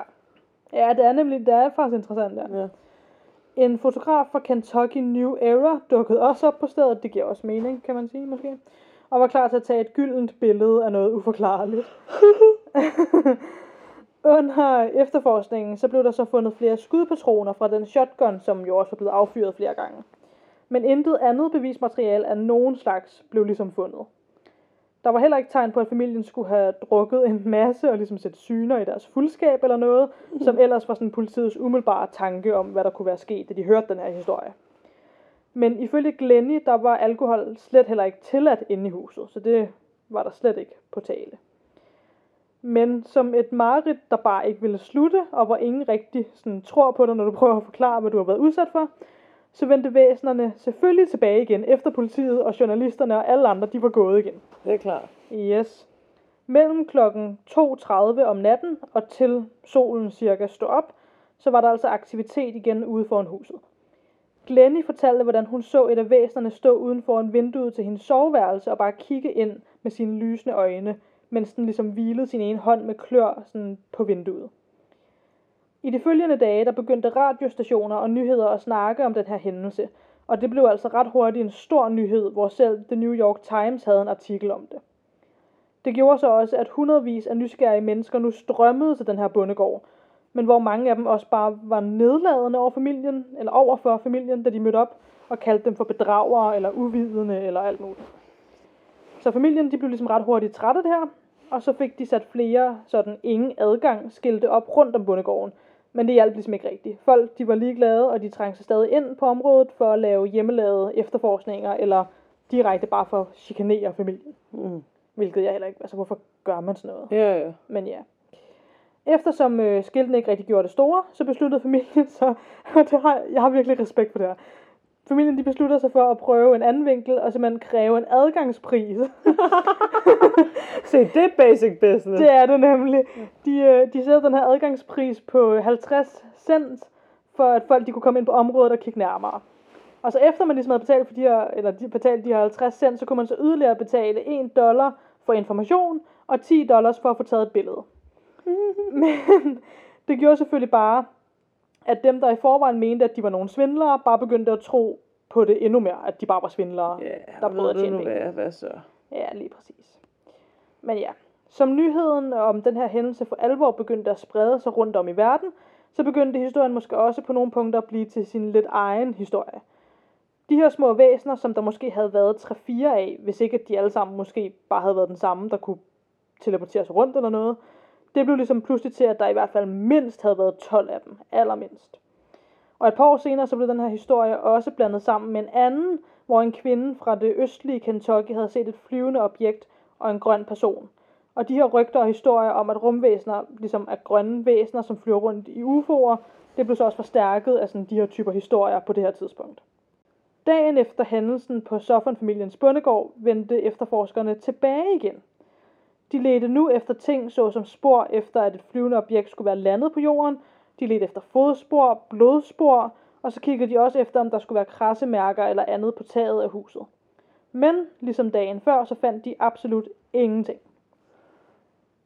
Ja, det er nemlig, det er faktisk interessant der. Ja. En fotograf fra Kentucky New Era dukkede også op på stedet, det giver også mening, kan man sige måske, og var klar til at tage et gyldent billede af noget uforklarligt. [laughs] Under efterforskningen, så blev der så fundet flere skudpatroner fra den shotgun, som jo også var blevet affyret flere gange. Men intet andet bevismateriale af nogen slags blev ligesom fundet. Der var heller ikke tegn på, at familien skulle have drukket en masse og ligesom sætte syner i deres fuldskab eller noget, som ellers var sådan politiets umiddelbare tanke om, hvad der kunne være sket, da de hørte den her historie. Men ifølge Glenny, der var alkohol slet heller ikke tilladt inde i huset, så det var der slet ikke på tale. Men som et mareridt, der bare ikke ville slutte, og hvor ingen rigtig sådan, tror på dig, når du prøver at forklare, hvad du har været udsat for, så vendte væsenerne selvfølgelig tilbage igen, efter politiet og journalisterne og alle andre, de var gået igen. Det er klart. Yes. Mellem klokken 2.30 om natten og til solen cirka stod op, så var der altså aktivitet igen ude foran huset. Glenny fortalte, hvordan hun så et af væsenerne stå uden for en vindue til hendes soveværelse og bare kigge ind med sine lysende øjne, mens den ligesom hvilede sin ene hånd med klør sådan på vinduet. I de følgende dage, der begyndte radiostationer og nyheder at snakke om den her hændelse, og det blev altså ret hurtigt en stor nyhed, hvor selv The New York Times havde en artikel om det. Det gjorde så også, at hundredvis af nysgerrige mennesker nu strømmede til den her bondegård, men hvor mange af dem også bare var nedladende over familien, eller over for familien, da de mødte op, og kaldte dem for bedragere, eller uvidende, eller alt muligt. Så familien, de blev ligesom ret hurtigt træt af det her, og så fik de sat flere sådan ingen adgang skilte op rundt om bondegården, men det hjalp ligesom ikke rigtigt. Folk, de var ligeglade, og de trængte sig stadig ind på området for at lave hjemmelavede efterforskninger, eller direkte bare for at chikanere familien. Mm. Hvilket jeg heller ikke, altså hvorfor gør man sådan noget? Ja, ja. Men ja. Eftersom øh, skiltene ikke rigtig gjorde det store, så besluttede familien [laughs] så, og [laughs] det har, jeg har virkelig respekt for det her, familien de beslutter sig for at prøve en anden vinkel, og simpelthen kræve en adgangspris. [laughs] Se, det er basic business. det er det nemlig. De, øh, de sætter den her adgangspris på 50 cent, for at folk de kunne komme ind på området og kigge nærmere. Og så efter man ligesom havde betalt, for de her, eller de betalt de her 50 cent, så kunne man så yderligere betale 1 dollar for information, og 10 dollars for at få taget et billede. [laughs] Men det gjorde selvfølgelig bare, at dem, der i forvejen mente, at de var nogle svindlere, bare begyndte at tro på det endnu mere, at de bare var svindlere, Ja, der prøvede at tjene nu hvad, hvad så? Ja, lige præcis. Men ja, som nyheden om den her hændelse for alvor begyndte at sprede sig rundt om i verden, så begyndte historien måske også på nogle punkter at blive til sin lidt egen historie. De her små væsener, som der måske havde været 3-4 af, hvis ikke at de alle sammen måske bare havde været den samme, der kunne teleportere sig rundt eller noget, det blev ligesom pludselig til, at der i hvert fald mindst havde været 12 af dem, allermindst. Og et par år senere, så blev den her historie også blandet sammen med en anden, hvor en kvinde fra det østlige Kentucky havde set et flyvende objekt og en grøn person. Og de her rygter og historier om, at rumvæsener ligesom er grønne væsener, som flyver rundt i UFO'er, det blev så også forstærket af sådan de her typer historier på det her tidspunkt. Dagen efter hændelsen på Soffern-familiens bondegård vendte efterforskerne tilbage igen. De ledte nu efter ting såsom spor efter, at et flyvende objekt skulle være landet på jorden. De ledte efter fodspor, blodspor, og så kiggede de også efter, om der skulle være krassemærker eller andet på taget af huset. Men, ligesom dagen før, så fandt de absolut ingenting.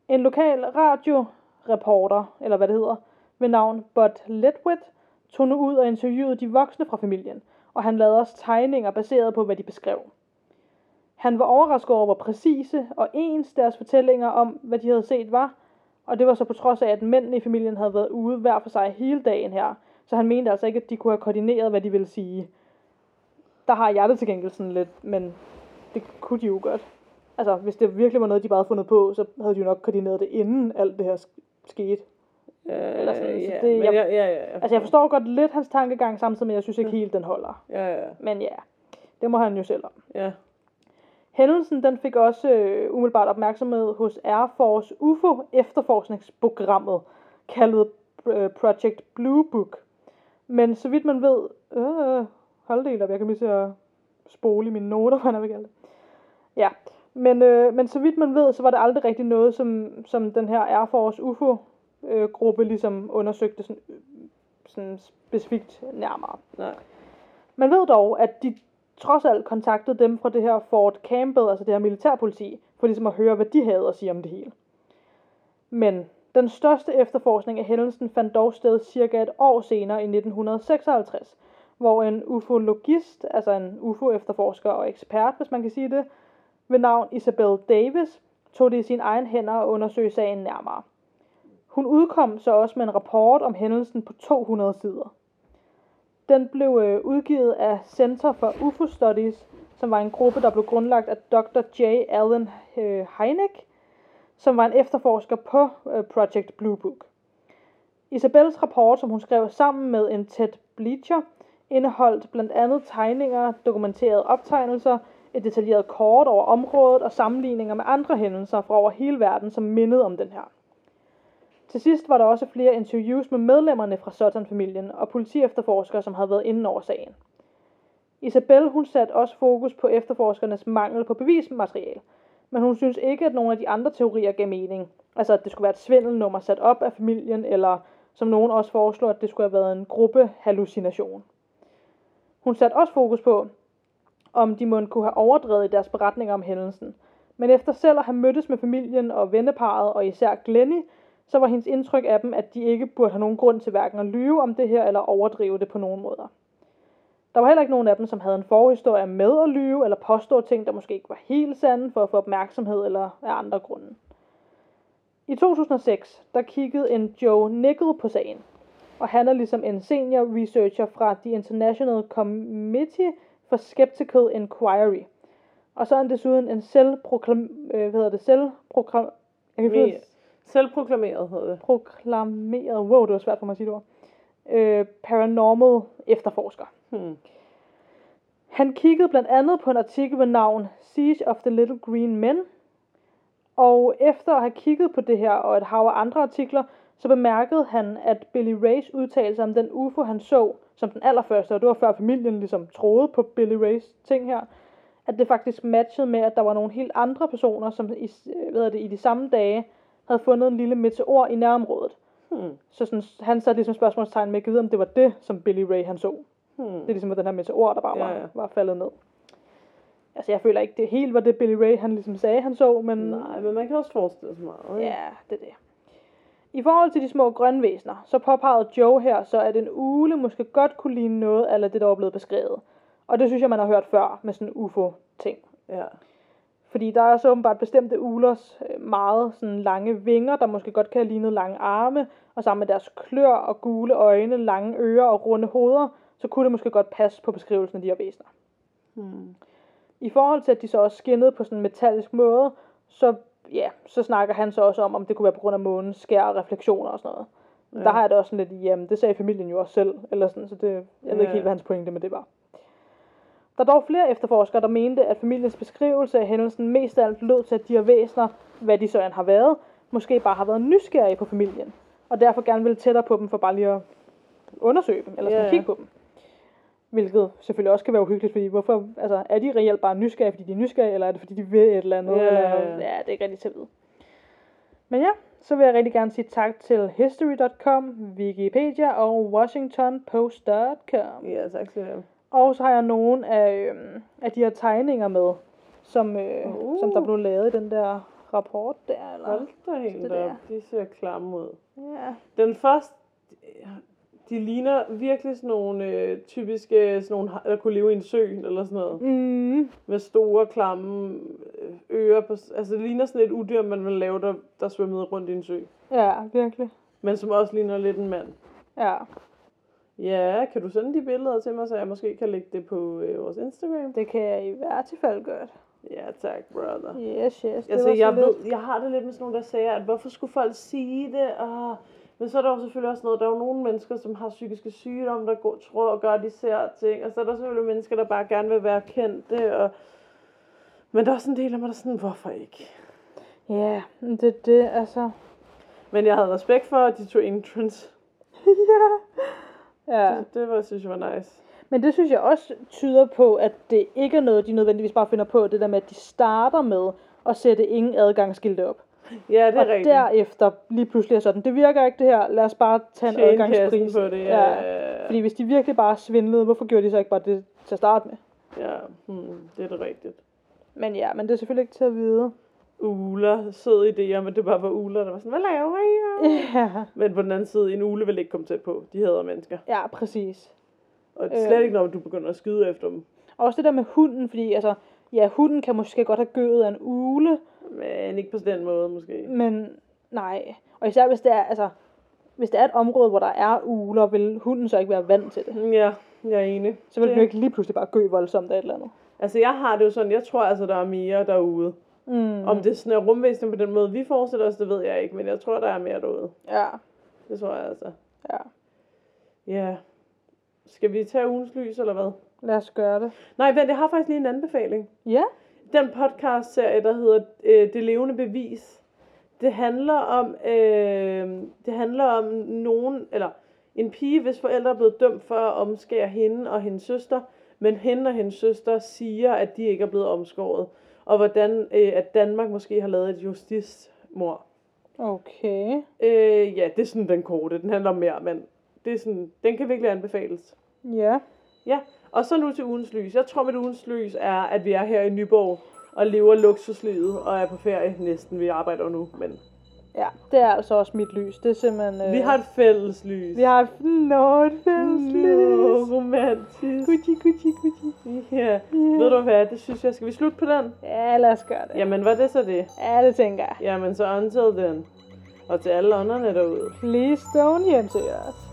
En lokal radioreporter, eller hvad det hedder, ved navn Bud Ledwith, tog nu ud og interviewede de voksne fra familien, og han lavede også tegninger baseret på, hvad de beskrev. Han var overrasket over, hvor præcise og ens deres fortællinger om, hvad de havde set var, og det var så på trods af, at mændene i familien havde været ude hver for sig hele dagen her, så han mente altså ikke, at de kunne have koordineret, hvad de ville sige. Der har jeg det til gengæld sådan lidt, men det kunne de jo godt. Altså, hvis det virkelig var noget, de bare havde fundet på, så havde de jo nok koordineret det, inden alt det her sk- skete. Eller sådan, så ja, det- jeg- ja, ja, ja, Altså, jeg forstår godt lidt hans tankegang, samtidig med, at jeg synes ikke helt, den holder. Ja, ja, Men ja, det må han jo selv om. ja. Hændelsen den fik også øh, umiddelbart opmærksomhed hos Air Force UFO efterforskningsprogrammet, kaldet øh, Project Blue Book. Men så vidt man ved, øh, hold det op, jeg kan lige til at spole i mine noter, [laughs] hvad jeg vil kalde det. Ja, men, øh, men så vidt man ved, så var det aldrig rigtig noget, som, som den her Air Force UFO øh, ligesom undersøgte sådan, sådan specifikt nærmere. Nej. Man ved dog, at de trods alt kontaktede dem fra det her Fort Campbell, altså det her militærpoliti, for ligesom at høre, hvad de havde at sige om det hele. Men den største efterforskning af hændelsen fandt dog sted cirka et år senere i 1956, hvor en ufologist, altså en UFO-efterforsker og ekspert, hvis man kan sige det, ved navn Isabel Davis, tog det i sine egen hænder og undersøgte sagen nærmere. Hun udkom så også med en rapport om hændelsen på 200 sider. Den blev øh, udgivet af Center for UFO Studies, som var en gruppe, der blev grundlagt af Dr. J. Allen øh, Hynek, som var en efterforsker på øh, Project Blue Book. Isabels rapport, som hun skrev sammen med en tæt Bleacher, indeholdt blandt andet tegninger, dokumenterede optegnelser, et detaljeret kort over området og sammenligninger med andre hændelser fra over hele verden, som mindede om den her. Til sidst var der også flere interviews med medlemmerne fra Sutton-familien og politiefterforskere, som havde været inde over sagen. Isabel hun satte også fokus på efterforskernes mangel på bevismateriale, men hun synes ikke, at nogle af de andre teorier gav mening. Altså, at det skulle være et svindelnummer sat op af familien, eller som nogen også foreslår, at det skulle have været en gruppe hallucination. Hun satte også fokus på, om de måtte kunne have overdrevet i deres beretninger om hændelsen. Men efter selv at have mødtes med familien og venneparet, og især Glennie, så var hendes indtryk af dem, at de ikke burde have nogen grund til hverken at lyve om det her, eller overdrive det på nogen måder. Der var heller ikke nogen af dem, som havde en forhistorie med at lyve, eller påstå ting, der måske ikke var helt sande, for at få opmærksomhed eller af andre grunde. I 2006, der kiggede en Joe Nickel på sagen, og han er ligesom en senior researcher fra The International Committee for Skeptical Inquiry. Og så er han desuden en selvproklam... Øh, hvad hedder det? Selvproklam... Jeg kan Selvproklameret hedder det. proklameret... Wow, det var svært for mig at sige det ord. Øh, paranormal efterforsker. Hmm. Han kiggede blandt andet på en artikel med navn Siege of the Little Green Men. Og efter at have kigget på det her og et hav af andre artikler, så bemærkede han, at Billy Rays udtalelse om den UFO, han så som den allerførste, og det var før familien ligesom troede på Billy Rays ting her, at det faktisk matchede med, at der var nogle helt andre personer, som i, hvad det, i de samme dage havde fundet en lille meteor i nærområdet. Hmm. Så sådan, han satte ligesom spørgsmålstegn med at om det var det, som Billy Ray han så. Hmm. Det er ligesom var den her meteor, der bare Ja, var, ja. var faldet ned. Altså, jeg føler ikke, det helt var det, Billy Ray han ligesom sagde, han så, men... Nej, men man kan også forestille sig meget. ikke? Ja, det er det. I forhold til de små grønvæsener, så påpegede Joe her så, at en ule måske godt kunne ligne noget af det, der var blevet beskrevet. Og det synes jeg, man har hørt før med sådan UFO-ting. ja. Fordi der er så åbenbart bestemte ulers øh, meget sådan lange vinger, der måske godt kan have lignet lange arme, og sammen med deres klør og gule øjne, lange ører og runde hoveder, så kunne det måske godt passe på beskrivelsen af de her væsener. Hmm. I forhold til, at de så også skinnede på sådan en metallisk måde, så, ja, så snakker han så også om, om det kunne være på grund af månens skær og refleksioner og sådan noget. Ja. Ja. Der har jeg det også sådan lidt, jamen det sagde familien jo også selv, eller sådan, så det, jeg ved ikke Ja. helt, hvad hans pointe med det var. Der er dog flere efterforskere, der mente, at familiens beskrivelse af hændelsen mest af alt lød til, at de her væsener, hvad de så end har været, måske bare har været nysgerrige på familien, og derfor gerne ville tættere på dem for bare lige at undersøge dem, eller sådan Ja, ja. kigge på dem. Hvilket selvfølgelig også kan være uhyggeligt, fordi hvorfor, altså, er de reelt bare nysgerrige, fordi de er nysgerrige, eller er det fordi de vil et eller andet? Ja, eller, ja, det er ikke rigtig til at vide. Men ja, så vil jeg rigtig gerne sige tak til History.com, Wikipedia og WashingtonPost.com. Ja, tak til dem. Og så har jeg nogle af, øhm, af de her tegninger med, som, øh, Uh. som der blev lavet i den der rapport der. Eller? Hold da helt det op. De ser klamme ud. Ja. Den første, de ligner virkelig sådan nogle øh, typiske, sådan nogle, der kunne leve i en sø eller sådan noget. Mm, Med store, klamme øh, ører på, altså det ligner sådan et udyr, man vil lave, der, der svømmede rundt i en sø. ja, virkelig. Men som også ligner lidt en mand. Ja, Ja, kan du sende de billeder til mig, så jeg måske kan lægge det på øh, vores Instagram? det kan jeg i hvert fald godt. Ja, tak, brother. Yes, yes. Altså, jeg, ved, jeg har det lidt med sådan nogle, der siger, at hvorfor skulle folk sige det? Og... Men så er der jo selvfølgelig også noget, der er jo nogle mennesker, som har psykiske sygdomme, der går, tror og gør, at de ser ting. Og så er der selvfølgelig mennesker, der bare gerne vil være kendte. Og... Men der er også en del af mig, der er sådan, hvorfor ikke? Ja, men det er det, altså. Men jeg havde respekt for, at de tog entrance. [laughs] [laughs] Ja. Det, det var, synes jeg var nice. Men det synes jeg også tyder på, at det ikke er noget, de nødvendigvis bare finder på. Det der med, at de starter med at sætte ingen adgangsskilte op. Ja, det er og rigtigt. derefter lige pludselig er sådan, det virker ikke det her, lad os bare tage en Tjene kassen adgangspris. på det, ja. ja. Fordi hvis de virkelig bare svindlede, hvorfor gjorde de så ikke bare det til at starte med? ja. Hmm, det er det rigtigt. Men ja, men det er selvfølgelig ikke til at vide. Uler, sød idé om, at det bare var uler, der var sådan, hvad laver I? Ja, Men på den anden side, en ule vil ikke komme tæt på. De hader mennesker. ja præcis. Og Øh. slet ikke, når du begynder at skyde efter dem. Og også det der med hunden, fordi altså, ja, hunden kan måske godt have gøet af en ule, Men ikke på den måde, måske. men nej. Og især hvis det er, altså, hvis det er et område, hvor der er uler, vil hunden så ikke være vant til det. Ja, jeg er enig. Så vil Det- den jo ikke lige pludselig bare gø voldsomt af et eller andet. Altså, jeg har det jo sådan, jeg tror altså, der er mere derude. Mm. Om det sådan er rumvæsen på den måde, vi forestiller os, det ved jeg ikke, men jeg tror, der er mere derude. Ja, Det tror jeg altså. ja. Ja. Skal vi tage ugens lys, eller hvad? Lad os gøre det. Nej, vent, jeg har faktisk lige en anbefaling. Ja, Den podcast-serie, der hedder øh, Det levende bevis, det handler om, øh, det handler om nogen, eller en pige, hvis forældre er blevet dømt for at omskære hende og hendes søster, men hende og hendes søster siger, at de ikke er blevet omskåret. Og hvordan øh, at Danmark måske har lavet et justismord. okay. Øh, ja, det er sådan den korte. Den handler om mere, men det er sådan, den kan virkelig anbefales. Ja, Ja, og så nu til ugens lys. Jeg tror, mit ugens lys er, at vi er her i Nyborg og lever luksuslivet og er på ferie næsten. Vi arbejder nu, men ja. Det er altså også mit lys. Det er simpelthen... Øh, vi har et fælles lys. Vi har et... Nå, et fælles lys. Nå, romantisk. Gucci, Gucci, Gucci. Ja, ved du hvad, det synes jeg. Skal vi slutte på den? Ja, lad os gøre det. Jamen, var det så det? Ja, det tænker jeg. Jamen, så until then. Og til alle ånderne derude. Please don't hjem til os.